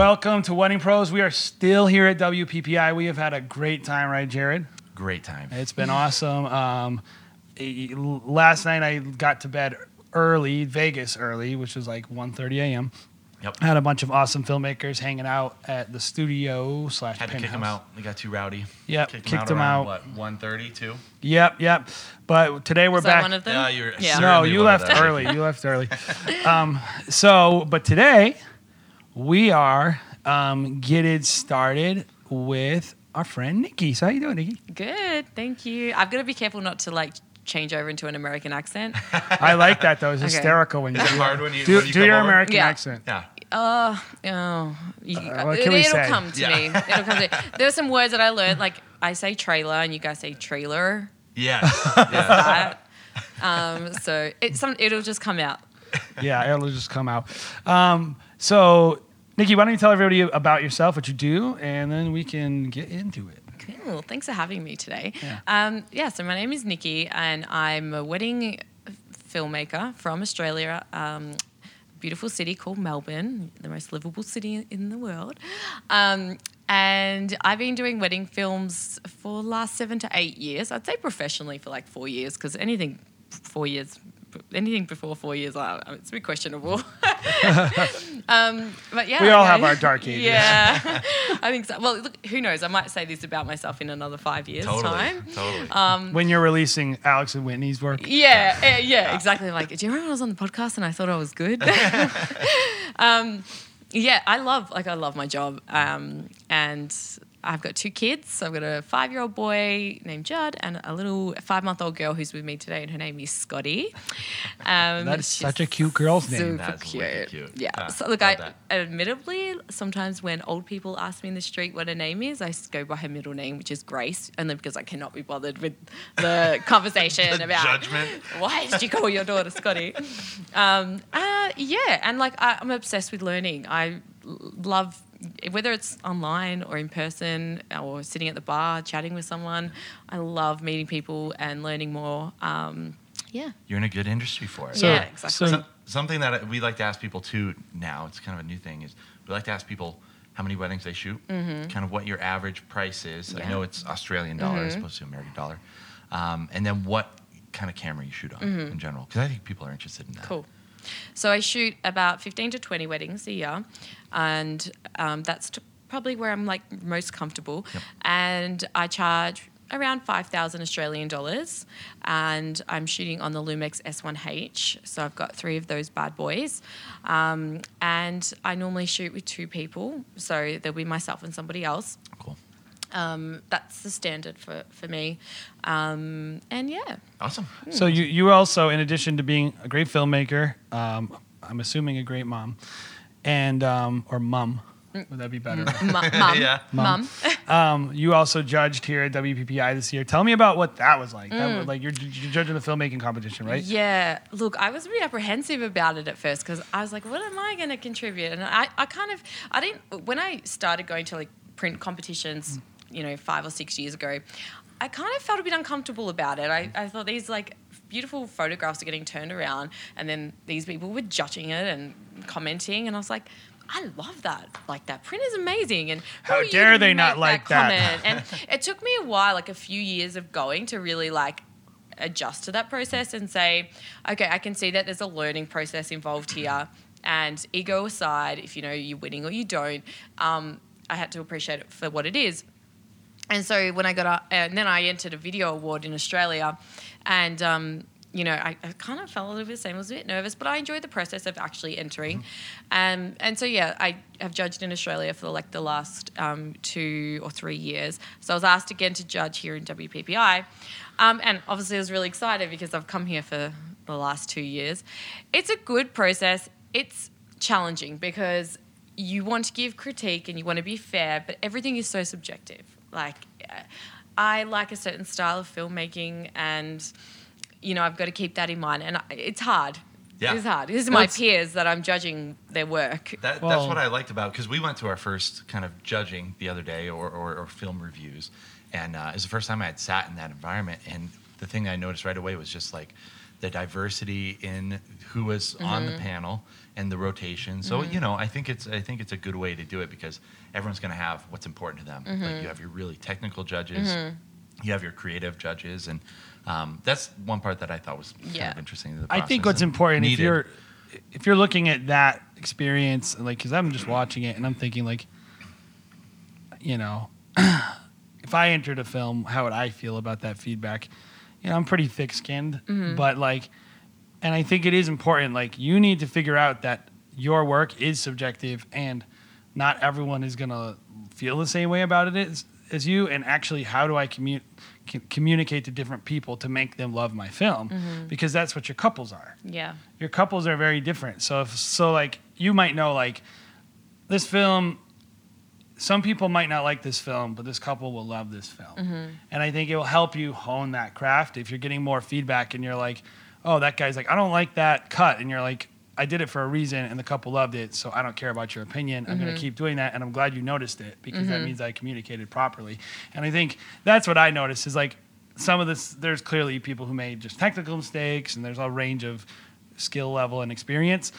Welcome to Wedding Pros. We are still here at WPPI. We have had a great time, right, Jared? Great time. It's been awesome. Um, last night I got to bed early, Vegas early, which was like 1.30 a.m. Yep. Had a bunch of awesome filmmakers hanging out at the studio slash Had to kick them out. They got too rowdy. Yep, Kicked kicked them them around, out. What, 1.30, too? Yep, yep. But today we're Was back. that one of them? Yeah, you're Yeah. no, you left early. You left early. Um, so, but today we are um, getting started with our friend Nikki. So how you doing, Nikki? Good, thank you. I've got to be careful not to like change over into an American accent. I like that though. It's Okay. hysterical when you Is do hard when you- do, when you do your over? American Yeah. accent. Yeah. Uh, oh, you, Uh, what it, can we will say? come to Yeah. me. It'll come to me. There are some words that I learned, like I say trailer and you guys say trailer. Yeah. yeah. Um, so it, some, it'll just come out. Yeah, it'll just come out. Um, so, Nikki, why don't you tell everybody about yourself, what you do, and then we can get into it. Cool. Thanks for having me today. Yeah. Um, yeah, so my name is Nikki, and I'm a wedding filmmaker from Australia. Um, beautiful city called Melbourne, the most livable city in the world. Um, and I've been doing wedding films for the last seven to eight years. I'd say professionally for like four years, because anything four years, anything before four years, uh, it's a bit questionable. um, but yeah, We all okay. have our dark ages. Yeah, I think so. Well, look, who knows? I might say this about myself in another five years' Totally. time. Totally. Um, When you're releasing Alex and Whitney's work. yeah, eh, yeah, exactly. Like, do you remember when I was on the podcast and I thought I was good? um, yeah, I love like I love my job, um, and I've got two kids. I've got a five-year-old boy named Judd and a little five-month-old girl who's with me today, and her name is Scotty. Um, That is such a cute girl's name. Super That's cute. wicked cute. Yeah. Yeah, so look, I that. admittedly sometimes when old people ask me in the street what her name is, I go by her middle name, which is Grace, only because I cannot be bothered with the conversation The about judgment. why did you call your daughter Scotty? Um, uh, yeah, and like I, I'm obsessed with learning. I l- love whether it's online or in person or sitting at the bar chatting with someone. I love meeting people and learning more. Um, yeah. You're in a good industry for it. So- yeah, exactly. so- Some- something that we like to ask people too now, it's kind of a new thing, is we like to ask people how many weddings they shoot, kind of what your average price is. I Mm-hmm. Know it's Australian dollar as opposed to American dollar. Um, and then what kind of camera you shoot on in general. Because I think people are interested in that. Mm-hmm. Cool. So I shoot about 15 to 20 weddings a year, and um, that's t- probably where I'm like most comfortable. Yep. And I charge around 5,000 Australian dollars, and I'm shooting on the Lumix S1H. So I've got three of those bad boys, um, and I normally shoot with two people. So there'll be myself and somebody else. Cool. Um, that's the standard for for me, um, and yeah. Awesome. So you you also, in addition to being a great filmmaker, um, I'm assuming a great mom, and um, or mum, would that be better? Mu- mum, Yeah. mum. Um, you also judged here at WPPI this year. Tell me about what that was like. That was, like you're, you're judging the filmmaking competition, right? Yeah, look, I was really apprehensive about it at first because I was like, what am I going to contribute? And I, I kind of, I didn't, when I started going to like print competitions, you know, five or six years ago, I kind of felt a bit uncomfortable about it. I, I thought these like beautiful photographs are getting turned around and then these people were judging it and commenting and I was like, I love that. Like that print is amazing. And How dare they not like that? comment? And it took me a while, like a few years of going to really like adjust to that process and say, okay, I can see that there's a learning process involved here. And ego aside, if you know you're winning or you don't, um, I had to appreciate it for what it is. And so when I got a, and then I entered a video award in Australia, and um, you know I, I kind of felt a little bit the same. I was a bit nervous, but I enjoyed the process of actually entering. Um, and so yeah, I have judged in Australia for like the last um, two or three years. So I was asked again to judge here in WPPI, um, and obviously I was really excited because I've come here for the last two years. It's a good process. It's challenging because you want to give critique and you want to be fair, but everything is so subjective. Like, uh, I like a certain style of filmmaking, and you know, I've got to keep that in mind. And it's hard. Yeah. It's hard. This is my it's- peers that I'm judging their work. That, Well- that's what I liked about because we went to our first kind of judging the other day or, or, or film reviews, and uh, it was the first time I had sat in that environment. And the thing I noticed right away was just like the diversity in who was on Mm-hmm. the panel and the rotation. So you know, I think it's I think it's a good way to do it because everyone's going to have what's important to them. Mm-hmm. Like you have your really technical judges, you have your creative judges, and um, that's one part that I thought was kind Yeah. of interesting. The I think what's and important if you're if you're looking at that experience, like, because I'm just watching it and I'm thinking, like, you know, if I entered a film, how would I feel about that feedback? You know, I'm pretty thick-skinned, but like, and I think it is important. Like, you need to figure out that your work is subjective, and not everyone is gonna feel the same way about it as, as you. And actually, how do I commu- c- communicate to different people to make them love my film? Mm-hmm. Because that's what your couples are Yeah. your couples are very different. So if so like you might know like this film some people might not like this film, but this couple will love this film. Mm-hmm. And I think it will help you hone that craft if you're getting more feedback and you're like, "Oh, that guy's like, I don't like that cut." And you're like, "I did it for a reason and the couple loved it, so I don't care about your opinion. I'm going to mm-hmm. keep doing that and I'm glad you noticed it because that mm-hmm. means I communicated properly." And I think that's what I noticed is like some of this there's clearly people who made just technical mistakes and there's a range of skill level and experience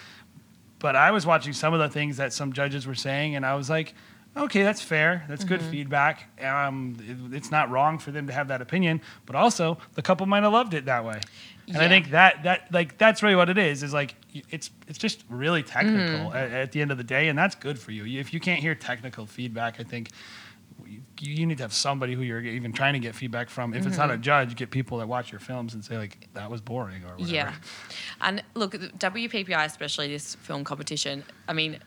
but I was watching some of the things that some judges were saying, and I was like, okay, that's fair. That's good mm-hmm. feedback. Um, it- it's not wrong for them to have that opinion, but also the couple might have loved it that way. And I think that that like that's really what it is. Is like it's it's just really technical at, at the end of the day, and that's good for you. If you can't hear technical feedback, I think. You, you need to have somebody who you're even trying to get feedback from. If it's not a judge, get people that watch your films and say like that was boring or whatever. Yeah. And look, the WPPI, especially this film competition, I mean,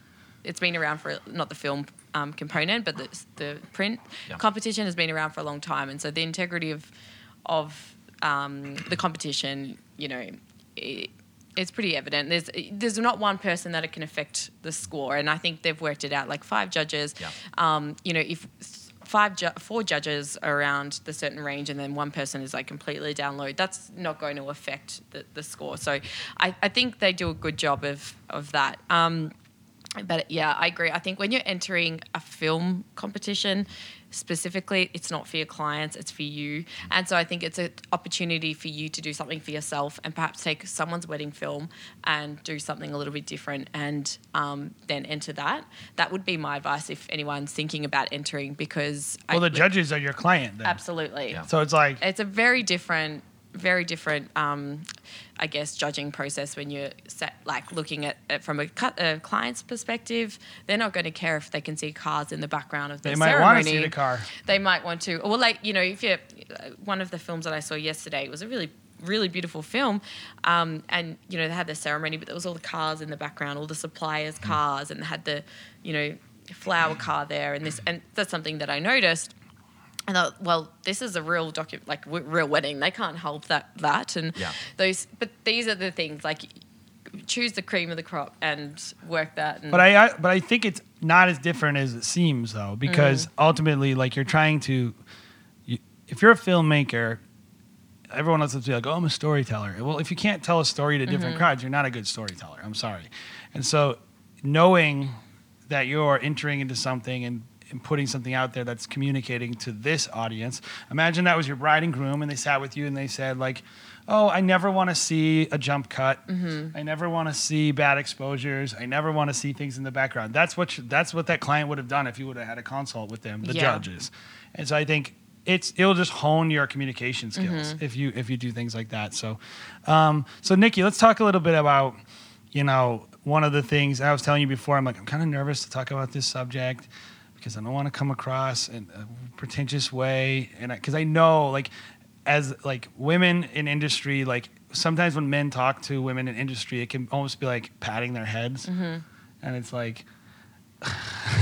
it's been around for not the film um, component, but the, the print Yeah. competition has been around for a long time. And so the integrity of, of um, the competition, you know, it, it's pretty evident. There's there's not one person that it can affect the score, and I think they've worked it out. Like five judges, Yeah. um, you know, if five ju- four judges are around the certain range and then one person is like completely down low that's not going to affect the, the score so I, I think they do a good job of of that um, but yeah i agree i think when you're entering a film competition specifically it's not for your clients it's for you and so i think it's an opportunity for you to do something for yourself and perhaps take someone's wedding film and do something a little bit different and um, then enter that that would be my advice if anyone's thinking about entering because Well, I, the judges are your client. Then. absolutely Yeah. So it's like it's a very different very different um, i guess judging process when you're set, like looking at it from a, a client's perspective they're not going to care if they can see cars in the background of the ceremony. they might ceremony want to see the car. they might want to well like you know if you one of the films that i saw yesterday it was a really really beautiful film um, and you know they had the ceremony but there was all the cars in the background all the suppliers cars and they had the you know flower car there and this and that's something that i noticed and I thought, well, this is a real docu- like w- real wedding. They can't help that that and Yeah. those. But these are the things like choose the cream of the crop and work that. And, But I, I but I think it's not as different as it seems though, because Mm-hmm. ultimately, like you're trying to, you, if you're a filmmaker, everyone else will be like, "Oh, I'm a storyteller." Well, if you can't tell a story to Mm-hmm. different crowds, you're not a good storyteller. I'm sorry. And so, knowing that you're entering into something and, and putting something out there that's communicating to this audience. Imagine that was your bride and groom, and they sat with you and they said like. Oh, I never want to see a jump cut. I never want to see bad exposures. I never want to see things in the background. That's what you, that's what that client would have done if you would have had a consult with them, the Yeah. judges. And so I think it's it'll just hone your communication skills Mm-hmm. if you if you do things like that. So, um, so Nikki, let's talk a little bit about you know one of the things I was telling you before. I'm like I'm kind of nervous to talk about this subject because I don't want to come across in a pretentious way, and because I, know like as like women in industry, like sometimes when men talk to women in industry, it can almost be like patting their heads, and it's like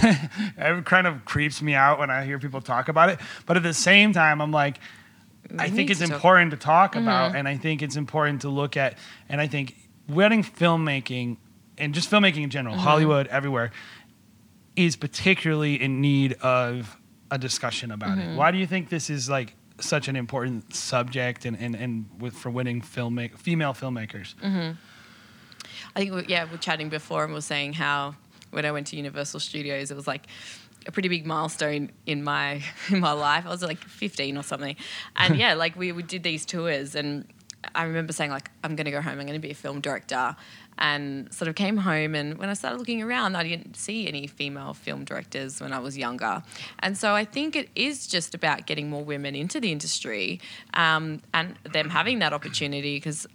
it kind of creeps me out when I hear people talk about it. But at the same time, I'm like, I think it's to talk- important to talk about, and I think it's important to look at, and I think wedding filmmaking and just filmmaking in general, Hollywood, everywhere, is particularly in need of a discussion about it. Mm-hmm. Why do you think this is like such an important subject and, and, and with for winning filmmak female filmmakers? Mm-hmm. I think we, yeah, we we're chatting before and we are saying how when I went to Universal Studios, it was like a pretty big milestone in my in my life. I was like 15 or something, and yeah, like we, we did these tours and I remember saying like, I'm going to go home. I'm going to be a film director, and sort of came home. And when I started looking around, I didn't see any female film directors when I was younger. And so I think it is just about getting more women into the industry um, and them having that opportunity because.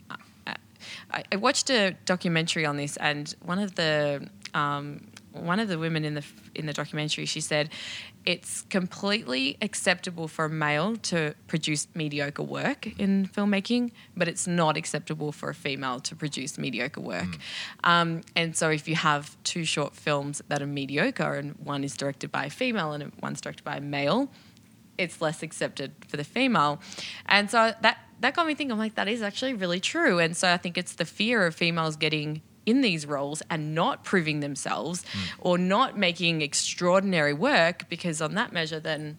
I, I watched a documentary on this, and one of the um, one of the women in the in the documentary, she said, it's completely acceptable for a male to produce mediocre work in filmmaking, but it's not acceptable for a female to produce mediocre work. Um, and so, if you have two short films that are mediocre, and one is directed by a female and one's directed by a male, it's less accepted for the female. And so that that got me thinking. I'm like, that is actually really true. And so I think it's the fear of females getting in these roles and not proving themselves hmm. or not making extraordinary work because on that measure then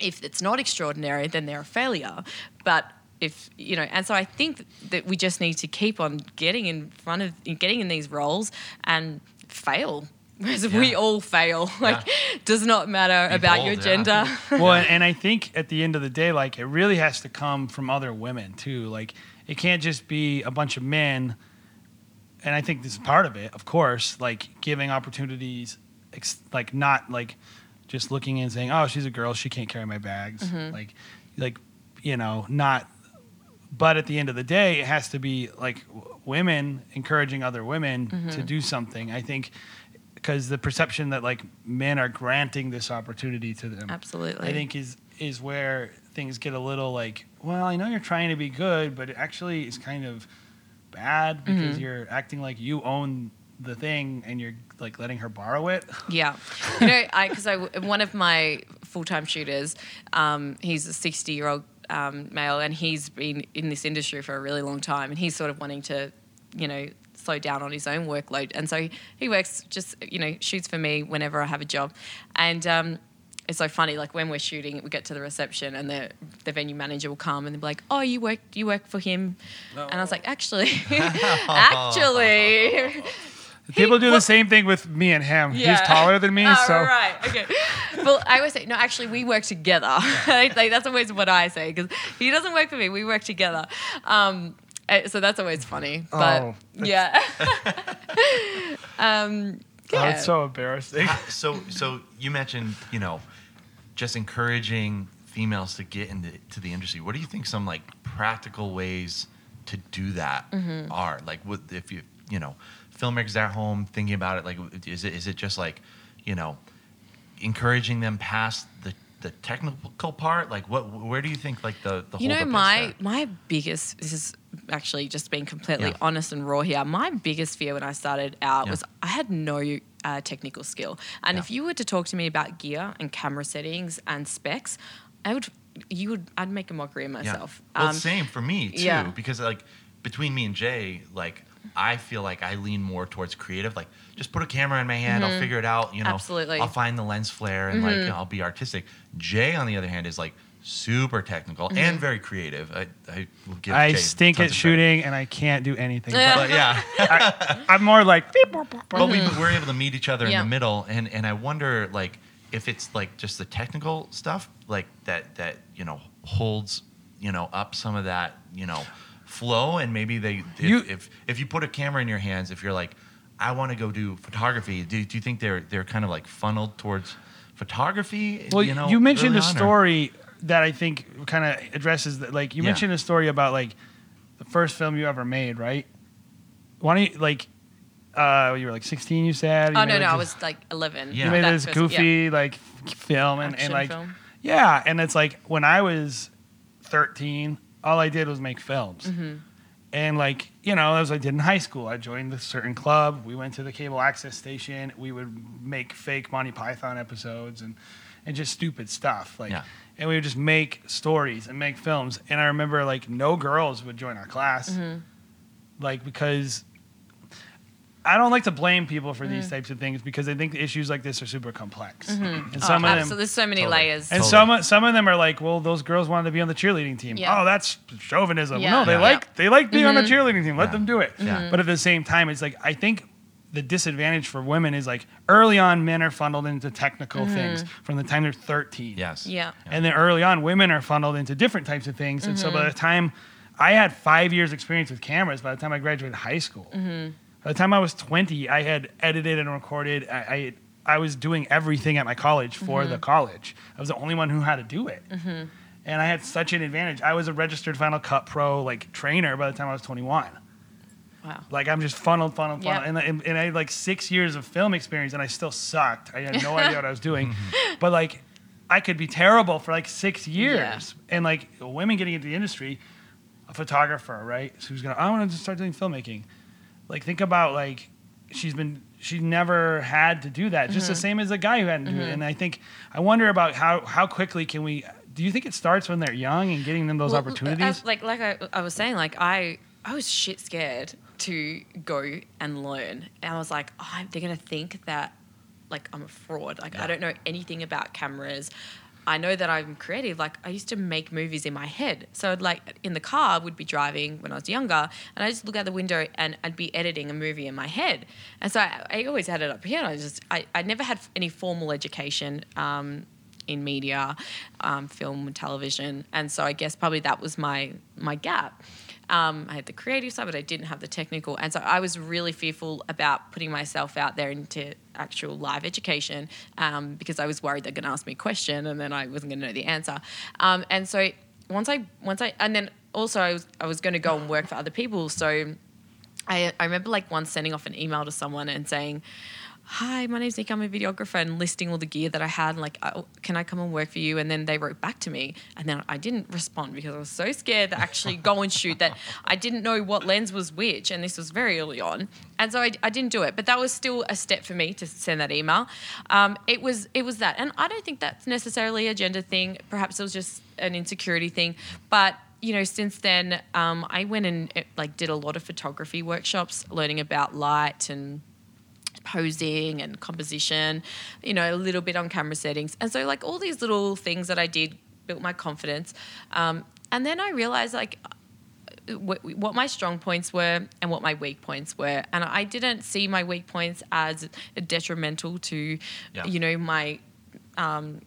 if it's not extraordinary then they're a failure but if you know and so i think that we just need to keep on getting in front of getting in these roles and fail because we all fail like Yeah. does not matter Be about bold, your yeah. gender well, and I think at the end of the day, like it really has to come from other women too. Like it can't just be a bunch of men. And I think this is part of it, of course, like giving opportunities, ex- like not like just looking and saying, "Oh, she's a girl, she can't carry my bags." Mm-hmm. Like, like you know, not. But at the end of the day, it has to be like w- women encouraging other women to mm-hmm. do something. I think because the perception that like men are granting this opportunity to them absolutely I think is is where things get a little like, well, I know you're trying to be good, but it actually is kind of bad because Mm-hmm. you're acting like you own the thing and you're like letting her borrow it. Yeah, you know, I because I one of my full time shooters, um, he's a sixty year old um, male, and he's been in this industry for a really long time, and he's sort of wanting to, you know, slow down on his own workload, and so he works just you know shoots for me whenever I have a job, and. Um, it's so funny, like when we're shooting, we get to the reception and the the venue manager will come and they'll be like, "Oh, you work you work for him," and I was like, "Actually, actually, People do well- the same thing with me and him. He's taller than me, Oh, so right, okay. Well, I always say no. Actually, we work together. like that's always what I say because he doesn't work for me. We work together. Um, eh, so that's always funny. But Oh, yeah. um, oh, yeah. it's so embarrassing. so so you mentioned you know just encouraging females to get into to the industry what do you think some like practical ways to do that Mm-hmm. are like what if you you know filmmakers at home thinking about it like is it is it just like you know encouraging them past the the technical part like what where do you think like the the whole? you know my my biggest this is actually just being completely Yeah. honest and raw here my biggest fear when i started out Yeah. was i had no uh, technical skill and Yeah. if you were to talk to me about gear and camera settings and specs i would you would i'd make a mockery of myself. Well, Um, same for me too, because like between me and Jay, like I feel like I lean more towards creative. Like just put a camera in my hand, I'll figure it out. You know, Mm-hmm. Absolutely. Mm-hmm. I'll find the lens flare and like I'll be artistic. Jay, on the other hand, is like super technical Mm-hmm. and very creative. I, I will give. I Jay stink at of shooting and I can't do anything. Yeah. But But yeah, I'm more like beep, boop, boop, boop. but we we're able to meet each other in the middle, and and I wonder like if it's like just the technical stuff like that that you know holds you know up some of that you know flow, and maybe they if You- if, if you put a camera in your hands, if you're like I want to go do photography, do, do you think they're they're kind of like funneled towards photography? Well, you, you, mentioned a on, or- story that I think kind of addresses that. Like you Yeah. mentioned a story about like the first film you ever made, right? Why don't you like? Uh, you were like 16, you said. You oh no like, no i was like 11 Yeah. You made That this first- yeah. goofy like film, and, and like film. yeah, and it's like when I was 13, all I did was make films. Mm-hmm. And like you know, as I did in high school, I joined a certain club. We went to the cable access station. We would make fake Monty Python episodes and and just stupid stuff. Like, Yeah. and we would just make stories and make films. And I remember like no girls would join our class, Mm-hmm. like because I don't like to blame people for Mm-hmm. these types of things because I think issues like this are super complex. And Oh, some of them absolutely. There's so many Totally. layers. and Totally. some some of them are like, well, those girls wanted to be on the cheerleading team. Yeah. Oh, that's chauvinism. Yeah. No, they Yeah. like they like being on the Mhm. cheerleading team. Let Yeah. them do it. Yeah. But at the same time, it's like I think the disadvantage for women is like early on, men are funneled into technical things from the time they're 13. Yes. Yeah. And then early on, women are funneled into different types of things. And so by the time I had five years experience with cameras by the time I graduated high school. Mm-hmm. By the time I was 20, I had edited and recorded. I, I, I was doing everything at my college for Mm-hmm. the college. I was the only one who had to do it. And I had such an advantage. I was a registered Final Cut Pro like trainer by the time I was 21. Wow. Like I'm just funneled, funneled, Yep. funneled, and, and, and I had like six years of film experience, and I still sucked. I had no idea what I was doing, but like I could be terrible for like six years, and like women getting into the industry, a photographer, right? So who's gonna I want to start doing filmmaking. Like think about like she's been she never had to do that, just the Mm-hmm. same as a guy who hadn't do it. And I think I wonder about how how quickly can we. Do you think it starts when they're young and getting them those Well, opportunities? like like I, I was saying, like I I was shit scared to go and learn, and I was like, oh, they're gonna think that like I'm a fraud. Like I don't know anything about cameras. I know that I'm creative. Like I used to make movies in my head. So I'd like in the car, I would be driving when I was younger, and I just look out the window and I'd be editing a movie in my head. And so I, I always had it up here. And I just I, I never had any formal education. Um, in media, um, film television, and so I guess probably that was my my gap. Um, I had the creative side, but I didn't have the technical, and so I was really fearful about putting myself out there into actual live education um, because I was worried they're going to ask me a question and then I wasn't going to know the answer. Um, and so once I once I and then also I was I was going to go and work for other people, so. I, I remember like once sending off an email to someone and saying, hi, my name's Nick, I'm a videographer, and listing all the gear that I had. And like, oh, can I come and work for you? And then they wrote back to me. And then I didn't respond because I was so scared to actually go and shoot that I didn't know what lens was which. And this was very early on. And so I, I didn't do it. But that was still a step for me to send that email. Um, it was it was that. And I don't think that's necessarily a gender thing. Perhaps it was just an insecurity thing. But you know, since then, um, I went and eh, like did a lot of photography workshops, learning about light and posing and composition, you know, a little bit on camera settings. And so, like, all these little things that I did built my confidence. Um, and then I realized, like, what, what my strong points were and what my weak points were. And I didn't see my weak points as detrimental to, Yeah. you know, my um,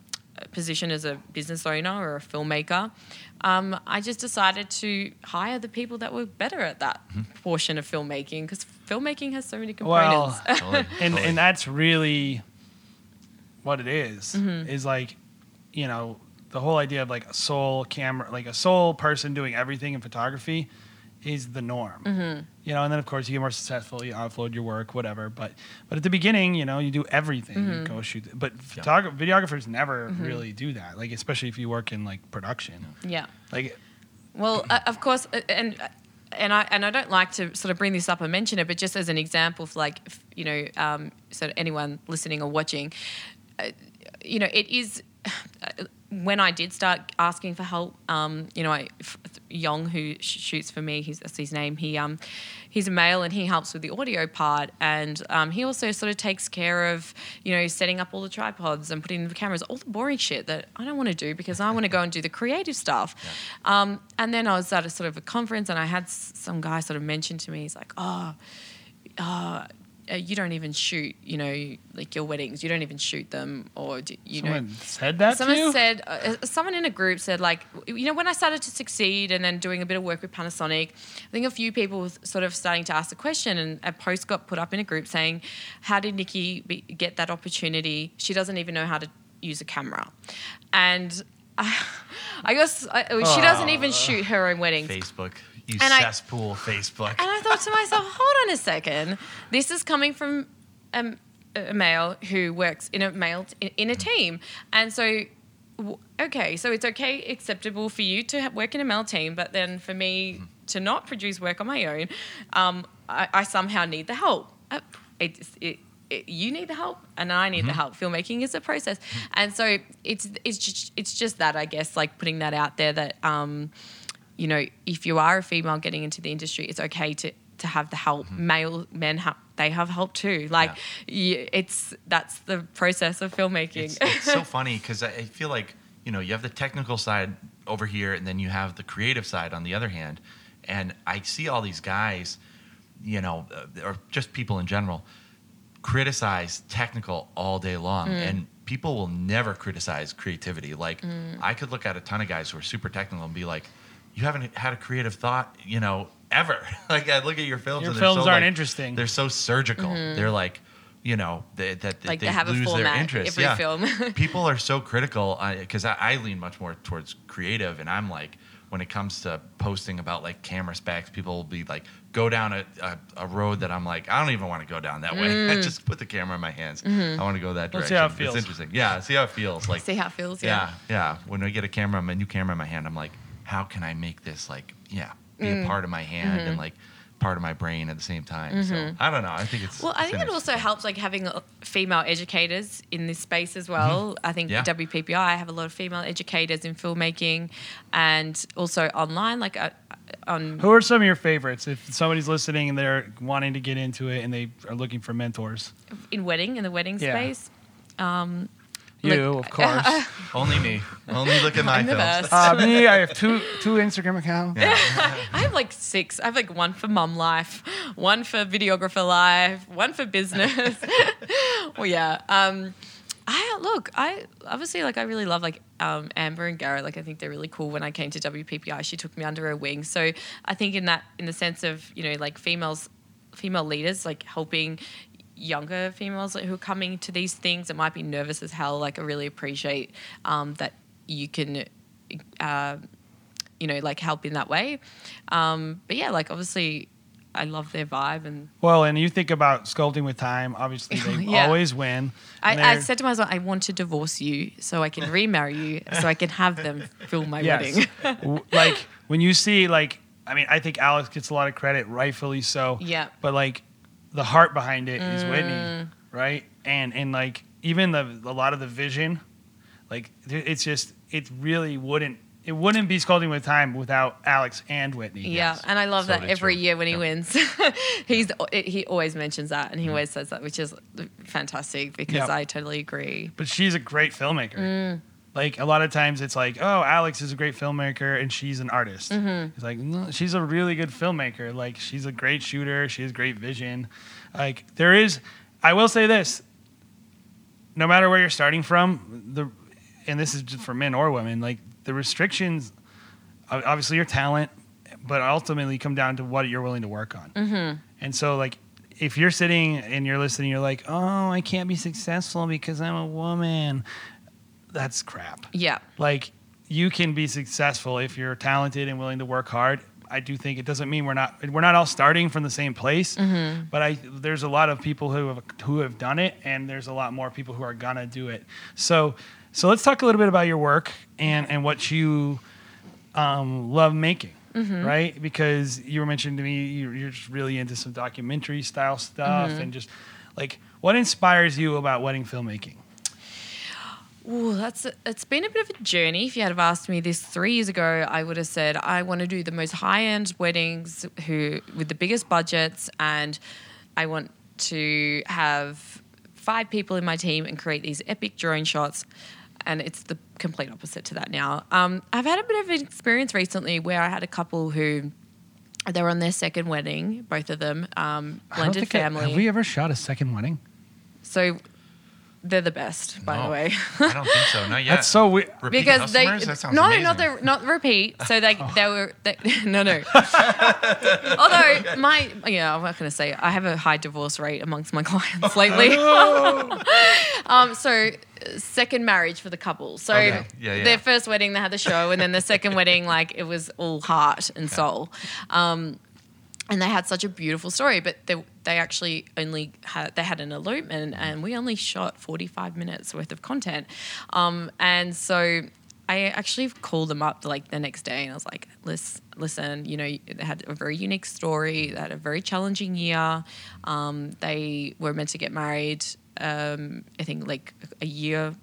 position as a business owner or a filmmaker. Um, I just decided to hire the people that were better at that portion of filmmaking because filmmaking has so many Well, components. Totally, and totally. and that's really what it is, Mm-hmm. is like you know the whole idea of like a sole camera like a sole person doing everything in photography is the norm Mm-hmm. You know and then of course you get more successful you offload your work whatever but but at the beginning you know you do everything Mm-hmm. you go shoot but photog- videographers never really do that like especially if you work in like production yeah. like Well, uh, of course, uh, and and I and I don't like to sort of bring this up and mention it, but just as an example, of like you know, um, so anyone listening or watching, uh, you know, it is. When I did start asking for help, um, you know, I, Yong, who sh- shoots for me, he's, that's his name. He um, he's a male and he helps with the audio part, and um, he also sort of takes care of, you know, setting up all the tripods and putting the cameras, all the boring shit that I don't want to do because I want to go and do the creative stuff. Um, and then I was at a sort of a conference, and I had s- some guy sort of mention to me, he's like, oh, uh, uh, you don't even shoot, you know, like your weddings, you don't even shoot them, or do, you know. someone said that to Someone you? said, uh, someone in a group said, like, you know, when I started to succeed and then doing a bit of work with Panasonic, I think a few people was sort of starting to ask the question, and a post got put up in a group saying, How did Nikki be, get that opportunity? She doesn't even know how to use a camera. And I, I guess I, she doesn't even shoot her own weddings. Facebook, you And I- cesspool, Facebook. And I thought to myself, hold on a second. This is coming from um, a male who works in a male in, in a team, and so w- okay, so it's okay, acceptable for you to work in a male team, but then for me to not produce work on my own, um, I, I somehow need the help. Uh, it, it, you need the help, and I need the help. Filmmaking is a process, and so it's it's just, it's just that I guess like putting that out there that. Um, you know, if you are a female getting into the industry, it's okay to to have the help. Mm-hmm. Male men have they have help too. Like, you, it's that's the process of filmmaking. It's, it's so funny because I feel like you know you have the technical side over here, and then you have the creative side on the other hand. And I see all these guys, you know, uh, or just people in general, criticize technical all day long, mm. and people will never criticize creativity. Like mm. I could look at a ton of guys who are super technical and be like, you haven't had a creative thought, you know, ever. like I look at your films. Your and they're films so, aren't like, interesting. They're so surgical. They're like, you know, they, that Mm-hmm. Like they, they have a lose their format, interest. every yeah. film. People are so critical because I, I lean much more towards creative, and I'm like, when it comes to posting about like camera specs, people will be like, go down a, a, a road that I'm like, I don't even want to go down that way. Mm. Just put the camera in my hands. Mm-hmm. I want to go that direction. Let's direction. see how it feels. It's interesting. Yeah, see how it feels. Like See how it feels. Yeah. yeah, yeah. When I get a camera, a new camera in my hand, I'm like, how can I make this like, yeah, be Mm. a part of my hand and like part of my brain at the same time. So I don't know. I think it's Mm-hmm. Well, I think it also helps like having uh, female educators in this space as well. I think Yeah. WPPI have a lot of female educators in filmmaking, and also online, like uh, on Who are some of your favorites? If somebody's listening and they're wanting to get into it and they are looking for mentors, in wedding in the wedding Yeah. space. Um, you Like- of course. only me. Only look at my I'm the films. best. uh, me, I have two two Instagram accounts. I have like six. I have like one for mum life, one for videographer life, one for business. well, yeah. Um, I look. I obviously like. I really love like um, Amber and Garrett. Like I think they're really cool. When I came to WPPI, she took me under her wing. So I think in that, in the sense of you know like females, female leaders, like helping younger females who are coming to these things that might be nervous as hell. Like I really appreciate um, that you can. Uh, you know, like help in that way. Um, but yeah, like obviously, I love their vibe, and Well, and you think about sculpting with time. Obviously, they Yeah. always win. I, I said to myself, I want to divorce you so I can remarry you, so I can have them film my wedding. Like when you see like I mean I think Alex gets a lot of credit rightfully so Yeah. but like the heart behind it is Mm. Whitney right and and like even the a lot of the vision like it's just it really wouldn't it wouldn't be sculpting with time without Alex and Whitney Yeah, Yes. and I love So that every you. year when he Yep. wins, he's he always mentions that and he always says that, which is fantastic because Yep. I totally agree. but she's a great filmmaker Mm. Like a lot of times it's like oh Alex is a great filmmaker and she's an artist. Mm-hmm. it's like no, she's a really good filmmaker. Like she's a great shooter. She has great vision. Like there is I will say this no matter where you're starting from the and this is just for men or women like the restrictions obviously your talent but ultimately come down to what you're willing to work on. Mm-hmm. and so like if you're sitting and you're listening you're like oh i can't be successful because i'm a woman that's crap Yeah, like you can be successful if you're talented and willing to work hard i do think it doesn't mean we're not we're not all starting from the same place Mm-hmm. but i there's a lot of people who have who have done it and there's a lot more people who are gonna do it so so let's talk a little bit about your work and and what you um, love making Mm-hmm. right because you were mentioning to me you're, you're just really into some documentary style stuff Mm-hmm. and just like what inspires you about wedding filmmaking Ooh, that's a, it's been a bit of a journey. If you had have asked me this three years ago, I would have said I want to do the most high end weddings, who with the biggest budgets, and I want to have five people in my team and create these epic drone shots. And it's the complete opposite to that now. Um, I've had a bit of an experience recently where I had a couple who they were on their second wedding, both of them, um, blended family. have we ever shot a second wedding so they're the best, by the way. I don't think so. Not yet. that's so weird Repeat because they customers? That sounds no amazing. not the not repeat so they Oh. they were they, no no although my yeah i'm not going to say i have a high divorce rate amongst my clients lately um so uh, second marriage for the couple so Okay. Yeah, yeah. their first wedding they had the show and then the second wedding like it was all heart and soul um and they had such a beautiful story but they, they actually only had they had an elopement and we only shot 45 minutes worth of content. Um, and so i actually called them up like the next day and i was like listen, listen you know they had a very unique story they had a very challenging year. Um, they were meant to get married um, i think like a year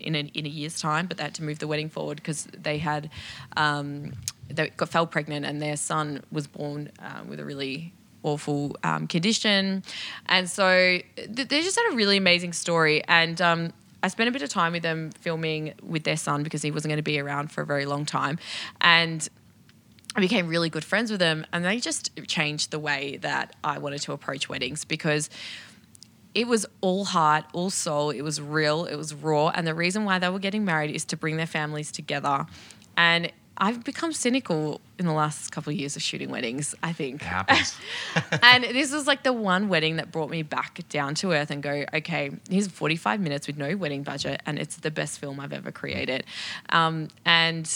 in a, in a year's time, but they had to move the wedding forward because they had um, they got fell pregnant and their son was born uh, with a really awful um, condition, and so th- they just had a really amazing story. And um, I spent a bit of time with them filming with their son because he wasn't going to be around for a very long time, and. I became really good friends with them, and they just changed the way that I wanted to approach weddings because it was all heart, all soul. It was real, it was raw. And the reason why they were getting married is to bring their families together. And I've become cynical in the last couple of years of shooting weddings. I think It happens. and this was like the one wedding that brought me back down to earth and go, okay, here's 45 minutes with no wedding budget, and it's the best film I've ever created. Um, and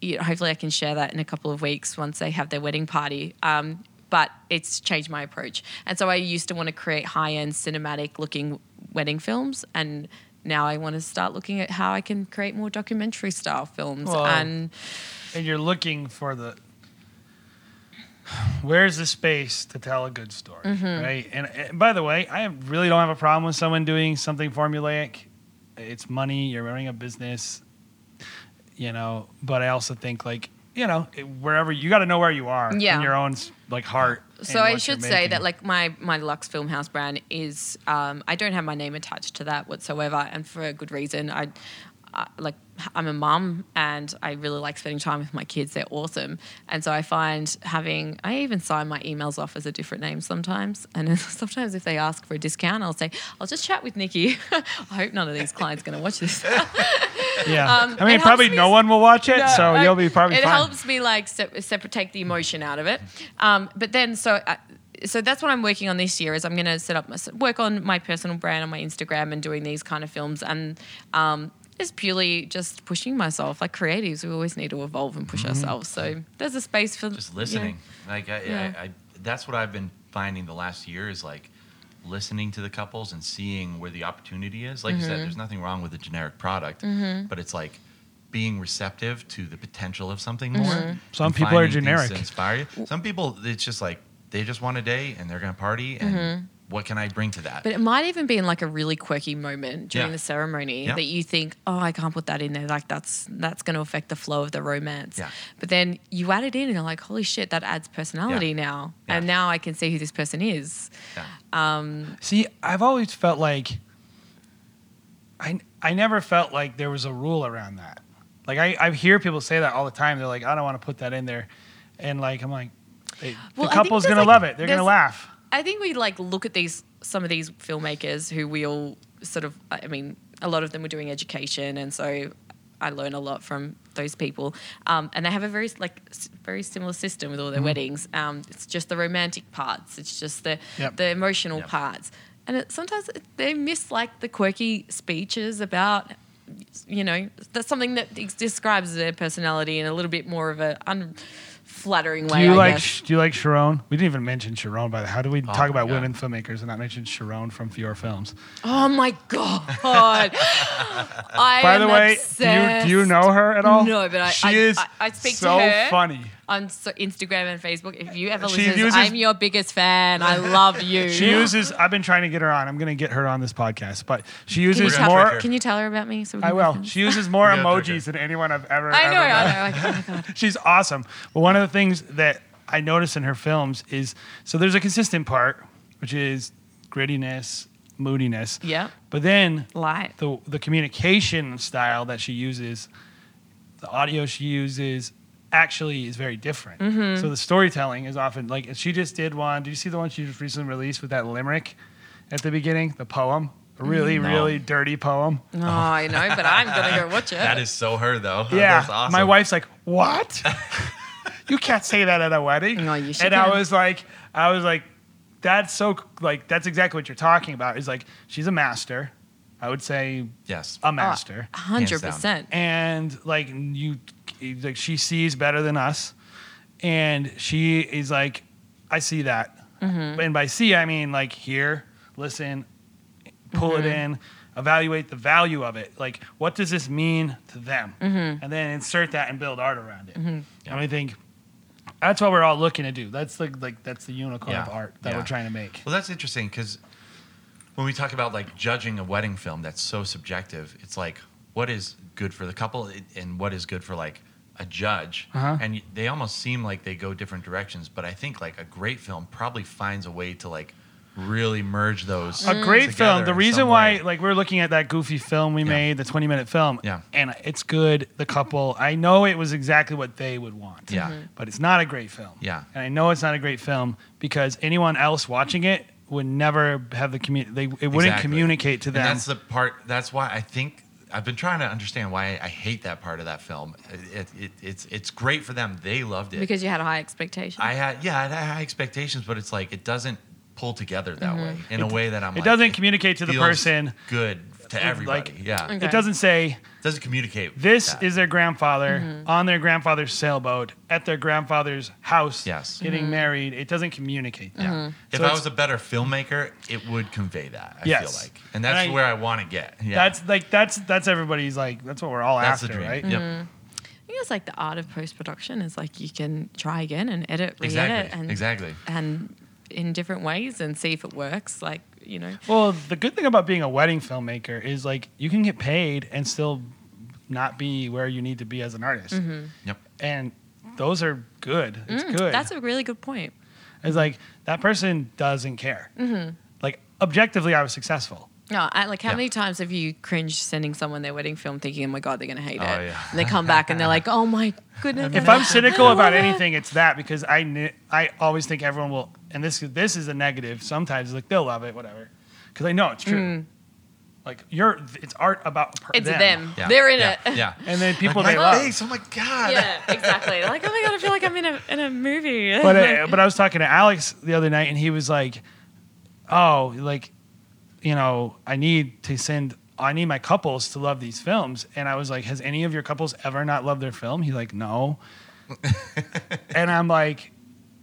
you know, hopefully, I can share that in a couple of weeks once they have their wedding party. Um, but it's changed my approach. And so I used to want to create high end cinematic looking wedding films. And now I want to start looking at how I can create more documentary style films. Well, and and you're looking for the where's the space to tell a good story Mm-hmm. right and, and by the way i really don't have a problem with someone doing something formulaic it's money you're running a business you know but i also think like you know wherever you got to know where you are Yeah. in your own like heart So I should say that like my my Lux Film House brand is um, I don't have my name attached to that whatsoever, and for a good reason. I, I like I'm a mum and I really like spending time with my kids. They're awesome, and so I find having I even sign my emails off as a different name sometimes. And sometimes if they ask for a discount, I'll say I'll just chat with Nikki. I hope none of these clients going to watch this. yeah um, i mean probably me no s- one will watch it No, so I- you'll be probably It fine helps me like se- separate, take the emotion out of it. Um, but then so. Uh, so that's what I'm working on this year. Is I'm going to set up my, work on my personal brand on my Instagram and doing these kind of films and um, it's purely just pushing myself. Like creatives, we always need to evolve and push Mm-hmm. ourselves. So there's a space for just you know, listening. Like I, Yeah. I, I, that's what I've been finding the last year is like listening to the couples and seeing where the opportunity is. Like you Mm-hmm. said, there's nothing wrong with a generic product, but it's like being receptive to the potential of something more. Mm-hmm. Some people are generic. Inspire you. Some people, it's just like they just want a day and they're gonna party and what can I bring to that? But it might even be in like a really quirky moment during Yeah. the ceremony Yeah. that you think, oh, I can't put that in there. Like that's that's going to affect the flow of the romance. Yeah. But then you add it in, and you're like, holy shit, that adds personality Yeah. now, Yeah. and now I can see who this person is. yeah. Um, see, I've always felt like I I never felt like there was a rule around that. Like I, I hear people say that all the time. They're like, I don't want to put that in there, and like I'm like, hey, Well, the couple's gonna like- love it. They're gonna laugh. I think we like look at these some of these filmmakers who we all sort of. I mean, a lot of them were doing education, and so I learn a lot from those people. Um, and they have a very like very similar system with all their weddings. Um, it's just the romantic parts. It's just the Yep. the emotional Yep. parts. And it, sometimes they miss like the quirky speeches about, you know, that's something that describes their personality in a little bit more of a unflattering way. Do you I like guess. Sh- Do you like Sharon? We didn't even mention Sharon. By the way, how do we oh talk about God. women filmmakers and not mention Sharon from Fior Films? Oh my god! I By am the way, do you, do you obsessed. know her at all? No, but I- she I- is I- I speak to her. so her. funny. On so Instagram and Facebook. If you ever She listen, to this, uses- I'm your biggest fan. I love you. She uses. I've been trying to get her on. I'm gonna get her on this podcast, but she Can you, uses gonna tell, more. her. can you tell her about me? So we I can will. listen? She uses more We're gonna trick her. emojis than anyone I've ever. I know. ever I know. Like, oh my god. She's awesome. But one of the things that I notice in her films is so there's a consistent part, which is grittiness, moodiness. Yeah. But then Light. the the communication style that she uses, the audio she uses, actually is very different. Mm-hmm. So the storytelling is often like she just did one. Did you see the one she just recently released with that limerick at the beginning, the poem? A really, No. really dirty poem. No, I know, but I'm gonna go watch it. That is so her though. Yeah. That's awesome. My wife's like, "What? you can't say that at a wedding." No, you should. And should I was like, I was like, that's so like that's exactly what you're talking about. Is like she's a master. I would say Yes. a master. hundred percent. and like you like she sees better than us and she is like i see that Mm-hmm. and by see i mean like hear listen pull Mm-hmm. it in evaluate the value of it like what does this mean to them Mm-hmm. and then insert that and build art around it and i think that's what we're all looking to do that's like like that's the unicorn of art that Yeah. we're trying to make Well, that's interesting because when we talk about like judging a wedding film, that's so subjective. It's like what is good for the couple and what is good for like a judge, Uh-huh. and they almost seem like they go different directions. But I think like a great film probably finds a way to like really merge those. a great film. The reason why, like, we're looking at that goofy film we Yeah. made, the 20 minute film. Yeah. And it's good. The couple, I know it was exactly what they would want. Yeah. Mhm. But it's not a great film. Yeah. And I know it's not a great film because anyone else watching it would never have the community. They it wouldn't Exactly. communicate to them. And that's the part. That's why I think I've been trying to understand why I hate that part of that film. It, it, it's it's great for them. They loved it. Because you had a high expectation. I had yeah, I had high expectations, but it's like it doesn't pull together that mm-hmm. way in a way that I'm. It like, doesn't communicate to the feels person. good to everybody. like- yeah, Okay. it It doesn't say doesn't communicate. this that. is their grandfather Mm-hmm. on their grandfather's sailboat at their grandfather's house Yes. getting Mm-hmm. married. It doesn't communicate that. Yeah. If So I was a better filmmaker, it would convey that. I Yes. feel like, and that's And I- where I want to get. Yeah. That's like that's that's everybody's like that's what we're all that's after, dream. right? Yep. I think it's like the art of post production is like you can try again and edit, re-edit, Exactly. and exactly. and in different ways and see if it works. Like you know, Well, the good thing about being a wedding filmmaker is like you can get paid and still not be where you need to be as an artist. Yep. And those are good. It's Mm, good. That's a really good point. it's like that person doesn't care. Mm-hmm. Like objectively, I was successful. No, I, like how Yeah. many times have you cringed sending someone their wedding film thinking, "Oh my god, they're gonna hate Oh, it," yeah. and they come back and they're like, "Oh my goodness." If I'm cynical about anything, it's that because I kn- I always think everyone will, and this this is a negative. Sometimes like they'll love it, whatever, because I know it's true. Like you're, it's art about per- Mm. it's them. Yeah. They're in yeah. it. Yeah. and then people like, they my love. face. Oh my god. Yeah, exactly. Like, oh my god, I feel like I'm in a in a movie. but uh, but I was talking to Alex the other night, and he was like, "Oh, like, you know, I need to send. I need my couples to love these films." And I was like, "Has any of your couples ever not loved their film?" He's like, "No." and I'm like,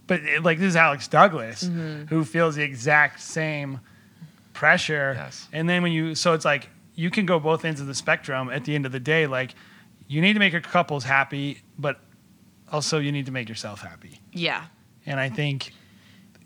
"But it- like this is Alex Douglas, mm-hmm. who feels the exact same pressure." Yes. And then when you, so it's like you can go both ends of the spectrum. At the end of the day, like you need to make your couples happy, but also you need to make yourself happy. yeah, And I think,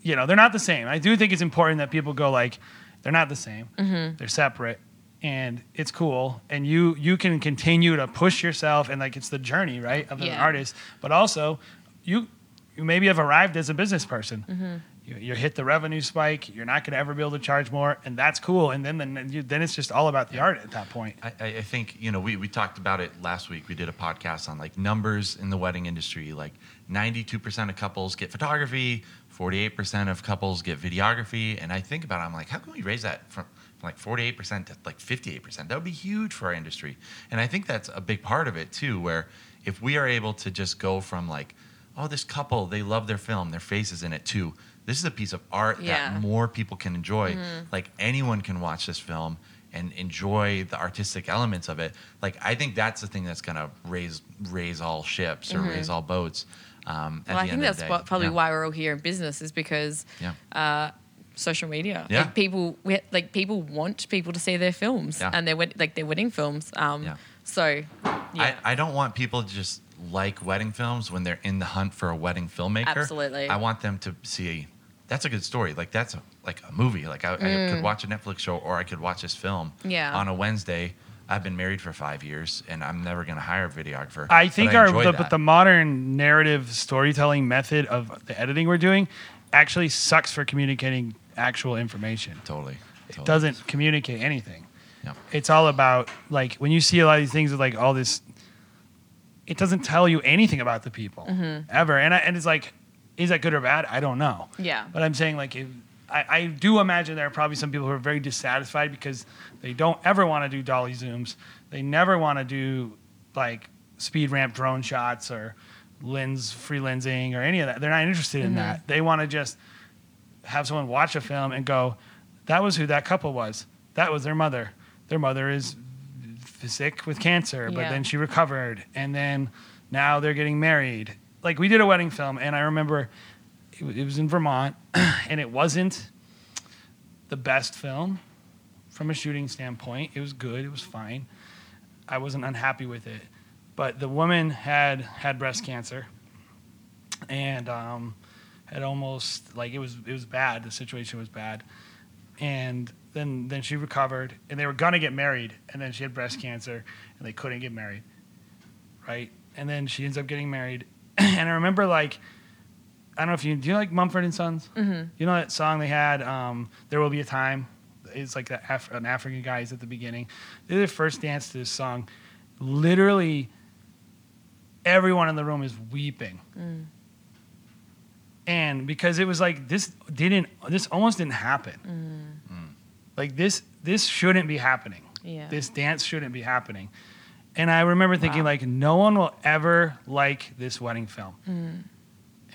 you know, they're not the same. I do think it's important that people go like, they're not the same. Mm-hmm. They're separate, and it's cool. And you you can continue to push yourself, and like it's the journey, right, of an artist. But also, you you maybe have arrived as a business person. Mm-hmm. You, you hit the revenue spike. You're not going to ever be able to charge more, and that's cool. And then then you, then it's just all about the art at that point. I, I I think you know we, we talked about it last week. We did a podcast on like numbers in the wedding industry. Like 92% of couples get photography, 48% of couples get videography. And I think about it, I'm like, how can we raise that from, from like 48% to like 58%? That would be huge for our industry. And I think that's a big part of it too, where if we are able to just go from like, oh, this couple, they love their film, their face is in it too. This is a piece of art Yeah. that more people can enjoy. Mm-hmm. Like anyone can watch this film and enjoy the artistic elements of it. Like I think that's the thing that's gonna raise raise all ships or mm-hmm. raise all boats. Um, well, I think that's day. what, probably Yeah. why we're all here in business is because Yeah. uh, social media. Yeah. Like people, we, like people want people to see their films Yeah. and their like their wedding films. Um, Yeah. So, yeah. I, I don't want people to just like wedding films when they're in the hunt for a wedding filmmaker. Absolutely. I want them to see that's a good story. Like that's a, like a movie. Like I, I could watch a Netflix show or I could watch this film Mm. Yeah. on a Wednesday. I've been married for five years and I'm never going to hire a videographer. I think but our enjoy the, that. but the modern narrative storytelling method of the editing we're doing actually sucks for communicating actual information. totally, totally. It doesn't communicate anything. Yeah. It's all about like when you see a lot of these things with like all this. It doesn't tell you anything about the people mm-hmm. ever, and I, and it's like, is that good or bad? I don't know. Yeah. But I'm saying like if. I, I do imagine there are probably some people who are very dissatisfied because they don't ever want to do dolly zooms. They never want to do like speed ramp drone shots or lens free lensing or any of that. They're not interested in mm-hmm. that. They want to just have someone watch a film and go, that was who that couple was. That was their mother. Their mother is sick with cancer, but Yeah. then she recovered. And then now they're getting married. Like we did a wedding film, and I remember it, was in Vermont, and it wasn't the best film from a shooting standpoint. It was good, it was fine. I wasn't unhappy with it. But the woman had had breast cancer and um, had almost like it was it was bad. The situation was bad, and then then she recovered, and they were gonna get married, and then she had breast cancer, and they couldn't get married, right? And then she ends up getting married, and I remember like. I don't know if you do you like Mumford and Sons. Mm-hmm. You know that song they had, um, "There Will Be a Time." It's like Af- an African guy is at the beginning. They did their first dance to this song. Literally, everyone in the room is weeping and because it was like this didn't this almost didn't happen like this this shouldn't be happening Yeah. This dance shouldn't be happening. And I remember thinking, Wow. like, no one will ever like this wedding film.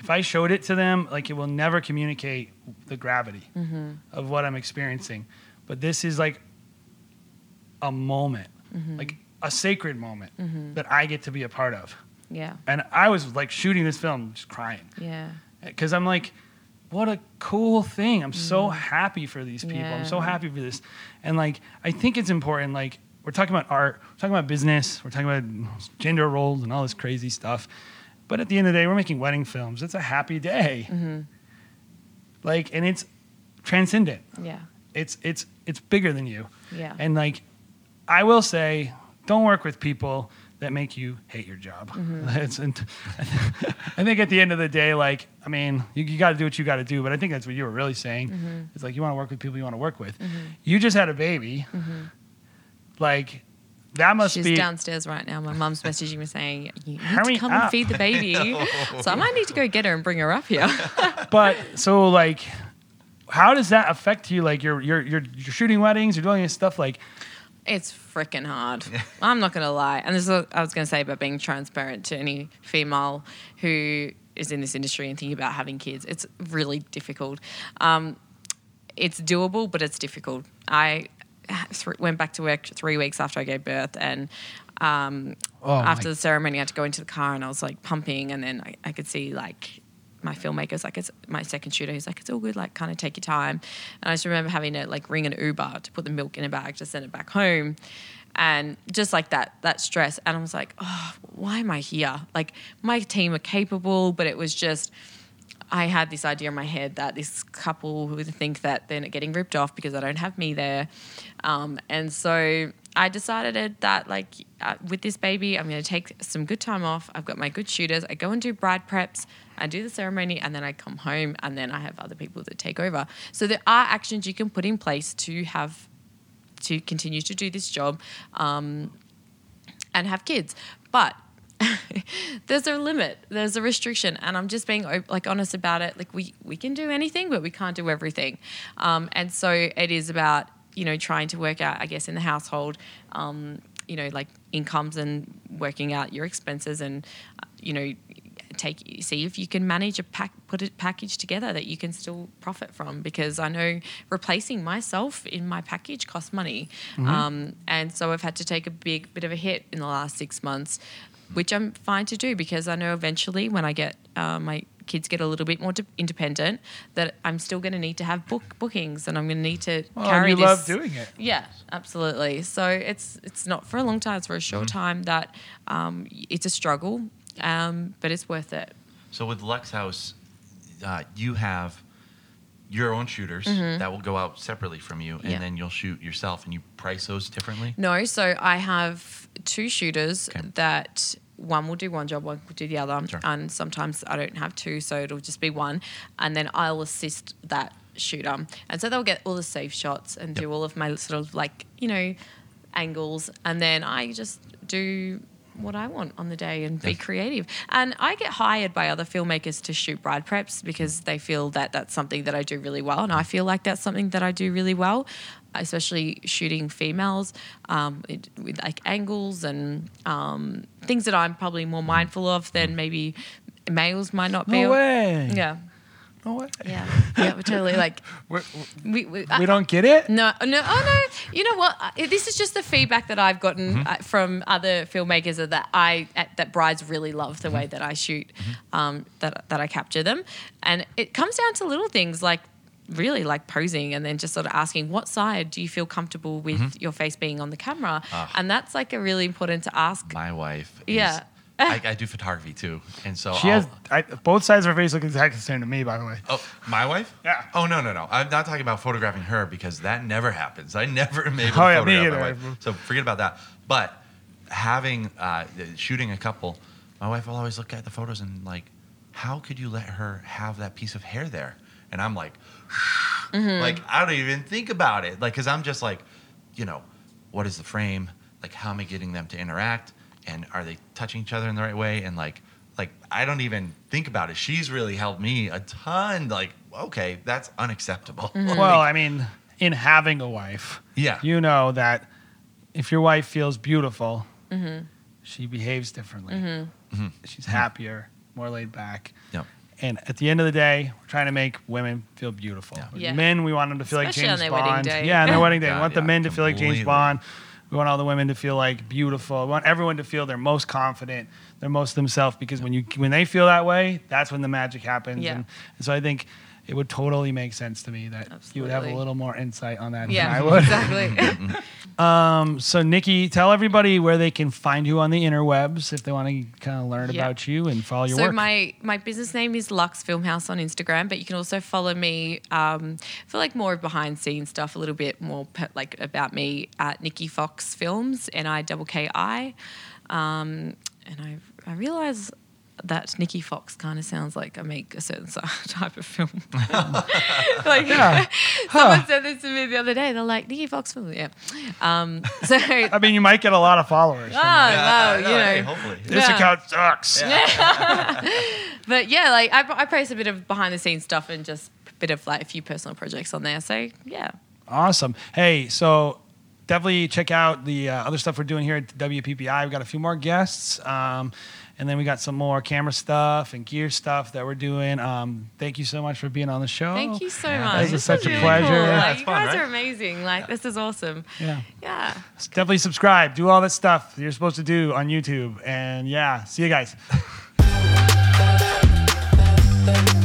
If I showed it to them, like, it will never communicate the gravity Mm-hmm. of what I'm experiencing. But this is like a moment, Mm-hmm. like a sacred moment that I get to be a part of. Yeah. And I was like shooting this film, just crying Yeah. because I'm like, what a cool thing. I'm so happy for these people. I'm so. Happy for this. And like, I think it's important. Like, we're talking about art, we're talking about business, we're talking about gender roles and all this crazy stuff. But at the end of the day, we're making wedding films. It's a happy day. Mm-hmm. Like, and it's transcendent. Yeah. It's it's it's bigger than you. Yeah. And like, I will say, don't work with people that make you hate your job. Mm-hmm. It's, and I think at the end of the day, like, I mean, you, you got to do what you got to do. But I think that's what you were really saying. Mm-hmm. It's like you want to work with people you want to work with. You just had a baby. Like, that must. She's be. downstairs right now. My mum's messaging me saying, "You need Hurry to come up." and feed the baby." so I might need to go get her and bring her up here. But so like, how does that affect you? Like, you're you're you're, you're shooting weddings, you're doing this stuff. Like, It's freaking hard. I'm not gonna lie, and this is what I was gonna say about being transparent to any female who is in this industry and thinking about having kids. It's really difficult. Um, it's doable, but it's difficult. I th- went back to work three weeks after I gave birth, and um, Oh, after the ceremony, I had to go into the car, and I was like pumping, and then I, I could see like my filmmaker's like it's my second shooter. He's like it's all good, like kind of take your time. And I just remember having to like ring an Uber to put the milk in a bag to send it back home. And just like that, that stress. And I was like, oh, why am I here? Like, my team are capable, but it was just, I had this idea in my head that this couple would think that they're getting ripped off because I don't have me there. Um, and so I decided that, like, uh, with this baby, I'm going to take some good time off. I've got my good shooters. I go and do bride preps. I do the ceremony and then I come home and then I have other people that take over. So there are actions you can put in place to have to continue to do this job um, and have kids. But there's a limit, there's a restriction, and I'm just being like honest about it. Like we we can do anything, but we can't do everything, um, and so it is about you know trying to work out, I guess, in the household. Um, you know, like incomes and working out your expenses, and uh, you know, take see if you can manage a pack, put a package together that you can still profit from. Because I know replacing myself in my package costs money, um, and so I've had to take a big bit of a hit in the last six months which I'm fine to do because I know eventually when I get uh, my kids get a little bit more de- independent that I'm still going to need to have book bookings and I'm going to need to well, carry you this. love doing it. Yeah, absolutely. So it's it's not for a long time; it's for a short time. That um, it's a struggle, um, but it's worth it. So with Lux House, uh, you have your own shooters that will go out separately from you, and Mm-hmm. Yeah. then you'll shoot yourself, and you price those differently. No, so I have two shooters Okay. that one will do one job, one will do the other, Sure. and sometimes I don't have two, so it'll just be one, and then I'll assist that shooter, and so they'll get all the safe shots and do all of my sort of like you know angles, and then I just do what I want on the day and be creative. And I get hired by other filmmakers to shoot bride preps because they feel that that's something that I do really well, and I feel like that's something that I do really well, especially shooting females um, it, with like angles and um, things that I'm probably more mindful of than maybe males might not be. No way. Yeah, No way. yeah, yeah. We're totally like We're, we. we, we don't get it. no, no, oh no. You know what? I- This is just the feedback that I've gotten uh, from other filmmakers that I uh, that brides really love the way that I shoot, um, that that I capture them, and it comes down to little things like really like posing and then just sort of asking what side do you feel comfortable with your face being on the camera, and that's like a really important to ask. My wife. Is, Yeah. I, I do photography too, and so She I'll- has I, both sides of her face look exactly the same to me, by the way. Oh, my wife? Yeah. Oh no, no, no. I'm not talking about photographing her because that never happens. I never am able Oh, to yeah, photograph my wife. So forget about that. But having uh, shooting a couple, my wife will always look at the photos and like, how could you let her have that piece of hair there? And I'm like, like I don't even think about it. Like, cause I'm just like, you know, what is the frame? Like, how am I getting them to interact? And are they touching each other in the right way? And like, like I don't even think about it. She's really helped me a ton. Like, okay, that's unacceptable. Mm-hmm. Well, I mean, in having a wife, yeah, you know that if your wife feels beautiful, Mm-hmm. she behaves differently. Mm-hmm. Mm-hmm. She's happier, more laid back. Yep. And at the end of the day, we're trying to make women feel beautiful. Yeah. Yeah. Men, we want them to feel Especially like on James their wedding Bond. day. Yeah, on their wedding day. Yeah, we want the yeah, men to feel like James. Bond. We want all the women to feel like beautiful. We want everyone to feel they're most confident, they're most themselves. Because when you when they feel that way, that's when the magic happens. Yeah. And, and so I think it would totally make sense to me that you would have a little more insight on that Yeah, than I would. exactly. Um, so Nikki, tell everybody where they can find you on the interwebs if they want to kind of learn Yeah. about you and follow your so work. my my business name is Lux Filmhouse on Instagram, but you can also follow me um, for like more behind scenes stuff, a little bit more like about me at Nikki Fox Films, N I double K I, um, and I I realize. That Nikki Fox kind of sounds like I make a certain type of film. like Yeah. someone said this to me the other day. They're like Nikki Fox film, yeah. Um, so I mean, you might get a lot of followers. oh from wow, Yeah, you no, know, hey, hopefully. This Yeah. account sucks. Yeah. But yeah, like I, I post a bit of behind the scenes stuff and just a bit of like a few personal projects on there. So yeah, Awesome. Hey, so definitely check out the uh, other stuff we're doing here at WPPI. We've got a few more guests. Um, and then we got some more camera stuff and gear stuff that we're doing. Um, thank you so much for being on the show. thank you so Yeah, much. this is This such a really pleasure. Cool. Yeah, Like, you fun, guys right? are amazing. Like this is awesome. Yeah. Yeah. Definitely subscribe. Do all that stuff you're supposed to do on YouTube. And yeah, see you guys.